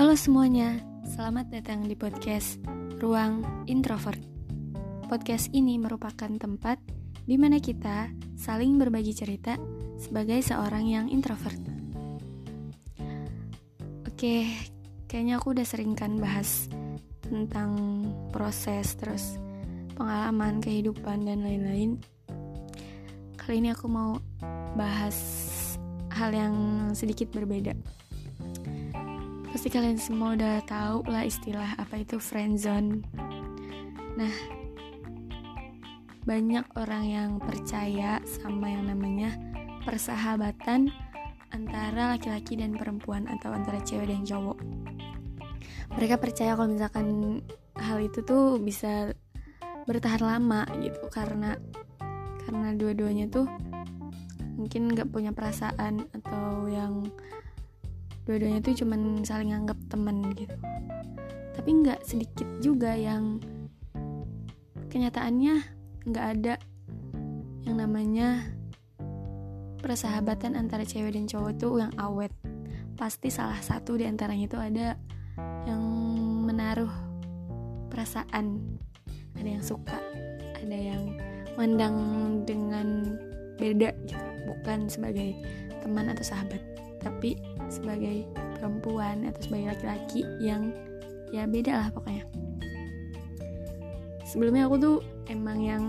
Halo semuanya, selamat datang di podcast Ruang Introvert. Podcast ini merupakan tempat di mana kita saling berbagi cerita sebagai seorang yang introvert. Oke, kayaknya aku udah sering kan bahas tentang proses terus pengalaman kehidupan dan lain-lain. Kali ini aku mau bahas hal yang sedikit berbeda. Pasti kalian semua udah tahu lah istilah apa itu friendzone. Nah, banyak orang yang percaya sama yang namanya persahabatan antara laki-laki dan perempuan atau antara cewek dan cowok. Mereka percaya kalau misalkan hal itu tuh bisa bertahan lama gitu karena karena dua-duanya tuh mungkin nggak punya perasaan atau yang dua-duanya tuh cuman saling anggap temen gitu. Tapi nggak sedikit juga yang kenyataannya nggak ada yang namanya persahabatan antara cewek dan cowok tuh yang awet. Pasti salah satu di antaranya itu ada yang menaruh perasaan. Ada yang suka ada yang mandang dengan beda gitu. Bukan sebagai teman atau sahabat tapi sebagai perempuan atau sebagai laki-laki yang ya beda lah pokoknya. Sebelumnya aku tuh emang yang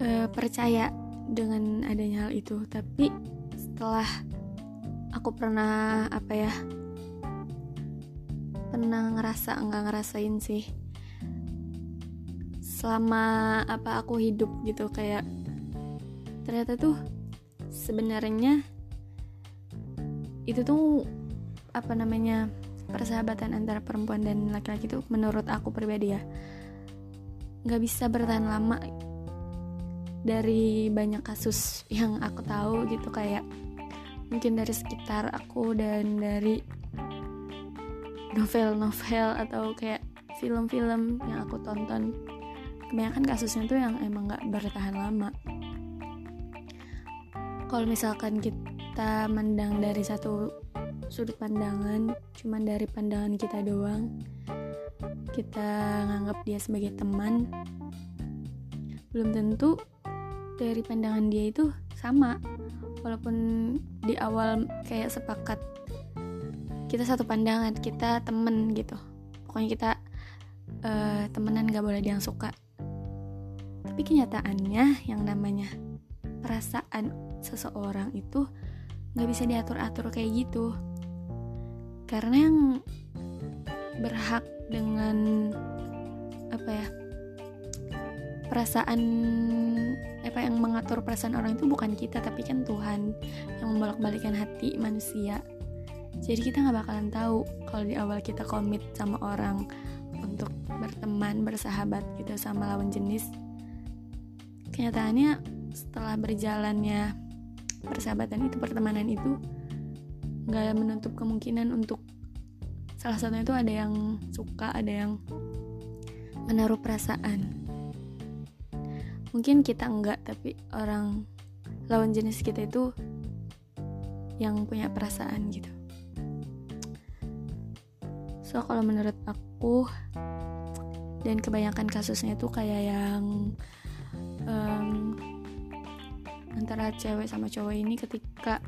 uh, percaya dengan adanya hal itu. Tapi setelah aku pernah apa ya pernah ngerasa enggak ngerasain sih selama apa aku hidup gitu kayak ternyata tuh sebenarnya itu tuh apa namanya persahabatan antara perempuan dan laki-laki tuh menurut aku pribadi ya nggak bisa bertahan lama dari banyak kasus yang aku tahu gitu. Kayak mungkin dari sekitar aku dan dari novel-novel atau kayak film-film yang aku tonton. Kebanyakan kasusnya tuh yang emang nggak bertahan lama kalau misalkan kita mendang dari satu sudut pandangan cuman dari pandangan kita doang kita nganggap dia sebagai teman belum tentu dari pandangan dia itu sama. Walaupun di awal kayak sepakat kita satu pandangan kita temen gitu. Pokoknya kita uh, temenan gak boleh dia yang suka. Tapi kenyataannya yang namanya perasaan seseorang itu nggak bisa diatur-atur kayak gitu. Karena yang berhak dengan apa ya perasaan apa yang mengatur perasaan orang itu bukan kita tapi kan Tuhan yang membolak-balikan hati manusia. Jadi kita nggak bakalan tahu kalau di awal kita komit sama orang untuk berteman bersahabat gitu sama lawan jenis. Kenyataannya setelah berjalannya persahabatan itu pertemanan itu nggak menutup kemungkinan untuk salah satunya itu ada yang suka ada yang menaruh perasaan. Mungkin kita enggak tapi orang lawan jenis kita itu yang punya perasaan gitu. So kalau menurut aku dan kebanyakan kasusnya itu kayak yang um, antara cewek sama cowok ini ketika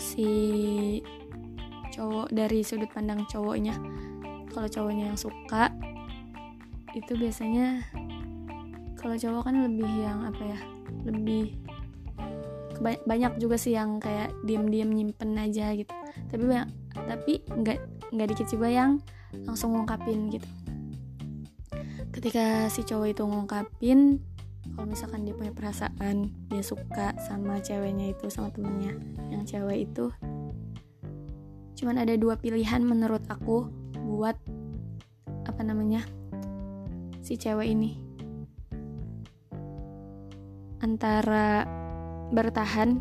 si cowok dari sudut pandang cowoknya kalau cowoknya yang suka itu biasanya kalau cowok kan lebih yang apa ya lebih banyak juga sih yang kayak diem-diem nyimpen aja gitu. Tapi banyak tapi nggak nggak dikit juga yang langsung ngungkapin gitu. Ketika si cowok itu ngungkapin kalau misalkan dia punya perasaan dia suka sama ceweknya itu sama temennya yang cewek itu cuman ada dua pilihan menurut aku buat apa namanya si cewek ini. Antara bertahan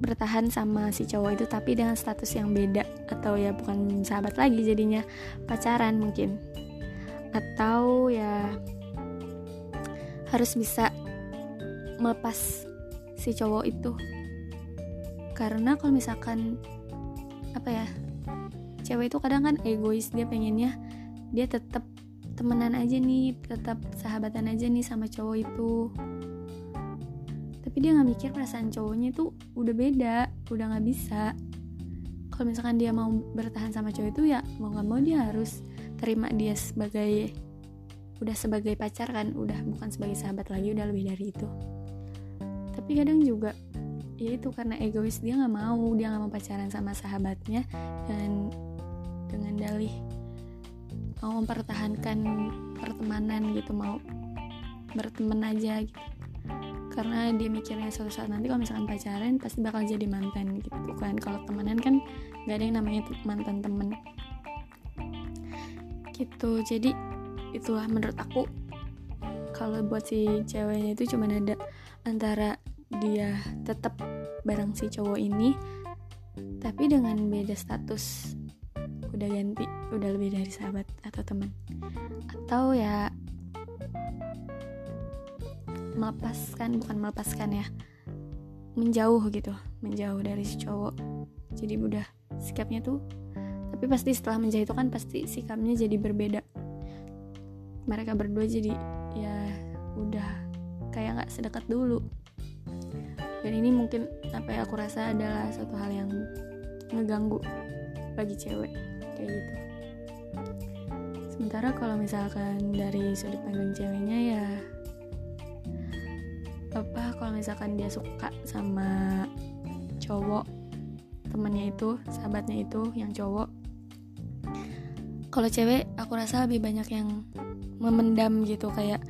bertahan sama si cowok itu tapi dengan status yang beda atau ya bukan sahabat lagi jadinya pacaran mungkin. Atau ya harus bisa melepas si cowok itu. Karena kalau misalkan apa ya cewek itu kadang kan egois dia pengennya dia tetap temenan aja nih tetap sahabatan aja nih sama cowok itu. Tapi dia nggak mikir perasaan cowoknya itu udah beda udah nggak bisa. Kalau misalkan dia mau bertahan sama cowok itu ya mau nggak mau dia harus terima dia sebagai udah sebagai pacar kan udah bukan sebagai sahabat lagi udah lebih dari itu. Tapi kadang juga ya itu karena egois dia nggak mau dia nggak mau pacaran sama sahabatnya dan dengan dalih mau mempertahankan pertemanan gitu mau berteman aja gitu. Karena dia mikirnya suatu saat nanti kalau misalkan pacaran pasti bakal jadi mantan gitu. Kan kalau temenan kan gak ada yang namanya mantan temen. Gitu jadi itulah menurut aku kalau buat si ceweknya itu cuma ada antara dia tetap bareng si cowok ini tapi dengan beda status udah ganti udah lebih dari sahabat atau teman. Atau ya melepaskan bukan melepaskan ya menjauh gitu menjauh dari si cowok. Jadi udah sikapnya tuh tapi pasti setelah menjauh itu kan pasti sikapnya jadi berbeda mereka berdua jadi ya udah kayak nggak sedekat dulu. Dan ini mungkin apa yang aku rasa adalah suatu hal yang ngeganggu bagi cewek kayak gitu. Sementara kalau misalkan dari sudut pandang ceweknya ya apa kalau misalkan dia suka sama cowok temennya itu sahabatnya itu yang cowok kalau cewek aku rasa lebih banyak yang memendam gitu kayak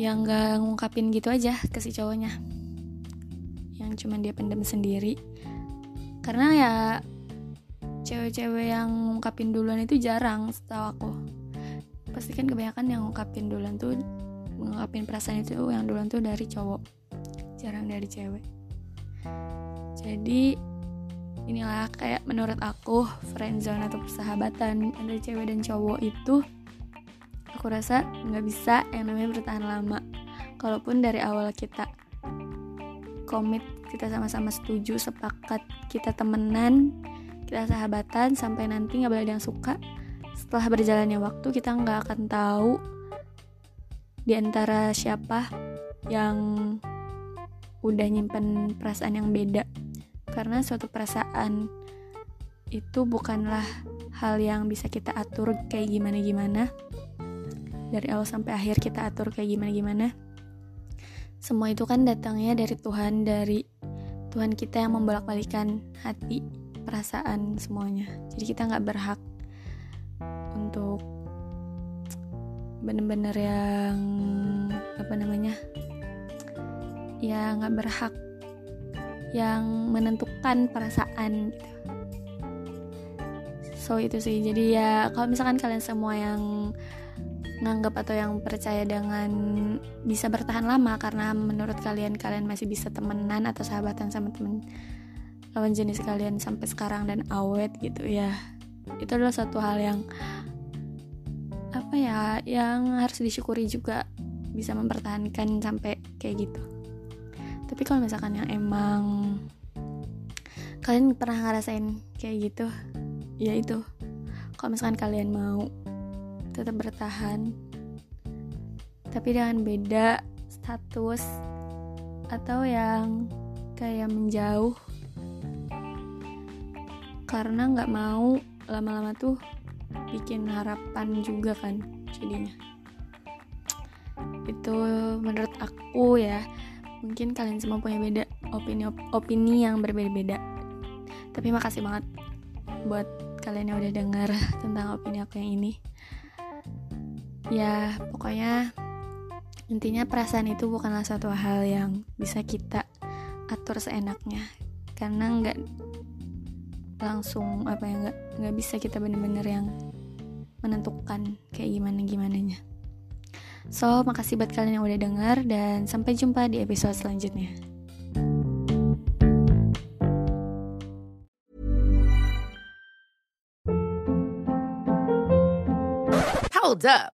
yang gak ngungkapin gitu aja ke si cowoknya. Yang cuman dia pendam sendiri. Karena ya cewek-cewek yang ngungkapin duluan itu jarang setahu aku. Pasti kan kebanyakan yang ngungkapin duluan tuh mengungkapin perasaan itu yang duluan tuh dari cowok. Jarang dari cewek. Jadi inilah kayak menurut aku friendzone atau persahabatan antara cewek dan cowok itu aku rasa nggak bisa yang namanya bertahan lama. Kalaupun dari awal kita komit kita sama-sama setuju sepakat kita temenan kita sahabatan sampai nanti nggak boleh ada yang suka setelah berjalannya waktu kita nggak akan tahu di antara siapa yang udah nyimpen perasaan yang beda karena suatu perasaan itu bukanlah hal yang bisa kita atur kayak gimana-gimana. Dari awal sampai akhir kita atur kayak gimana-gimana. Semua itu kan datangnya dari Tuhan dari Tuhan kita yang membolak-balikan hati perasaan semuanya. Jadi kita nggak berhak untuk bener-bener yang apa namanya ya nggak berhak yang menentukan perasaan gitu. So itu sih. Jadi ya kalau misalkan kalian semua yang nganggap atau yang percaya dengan bisa bertahan lama karena menurut kalian kalian masih bisa temenan atau sahabatan sama temen lawan jenis kalian sampai sekarang dan awet gitu ya. Itu adalah satu hal yang apa ya yang harus disyukuri juga bisa mempertahankan sampai kayak gitu tapi kalau misalkan yang emang kalian pernah ngerasain kayak gitu ya itu. Kalau misalkan kalian mau tetap bertahan tapi dengan beda status atau yang kayak menjauh karena nggak mau lama-lama tuh bikin harapan juga kan jadinya. Itu menurut aku ya mungkin kalian semua punya beda opini opini yang berbeda-beda. Tapi makasih banget buat kalian yang udah dengar tentang opini aku yang ini. Ya pokoknya intinya perasaan itu bukanlah suatu hal yang bisa kita atur seenaknya. Karena nggak langsung apa ya nggak nggak bisa kita bener-bener yang menentukan kayak gimana gimananya so makasih buat kalian yang udah denger dan sampai jumpa di episode selanjutnya Hold up.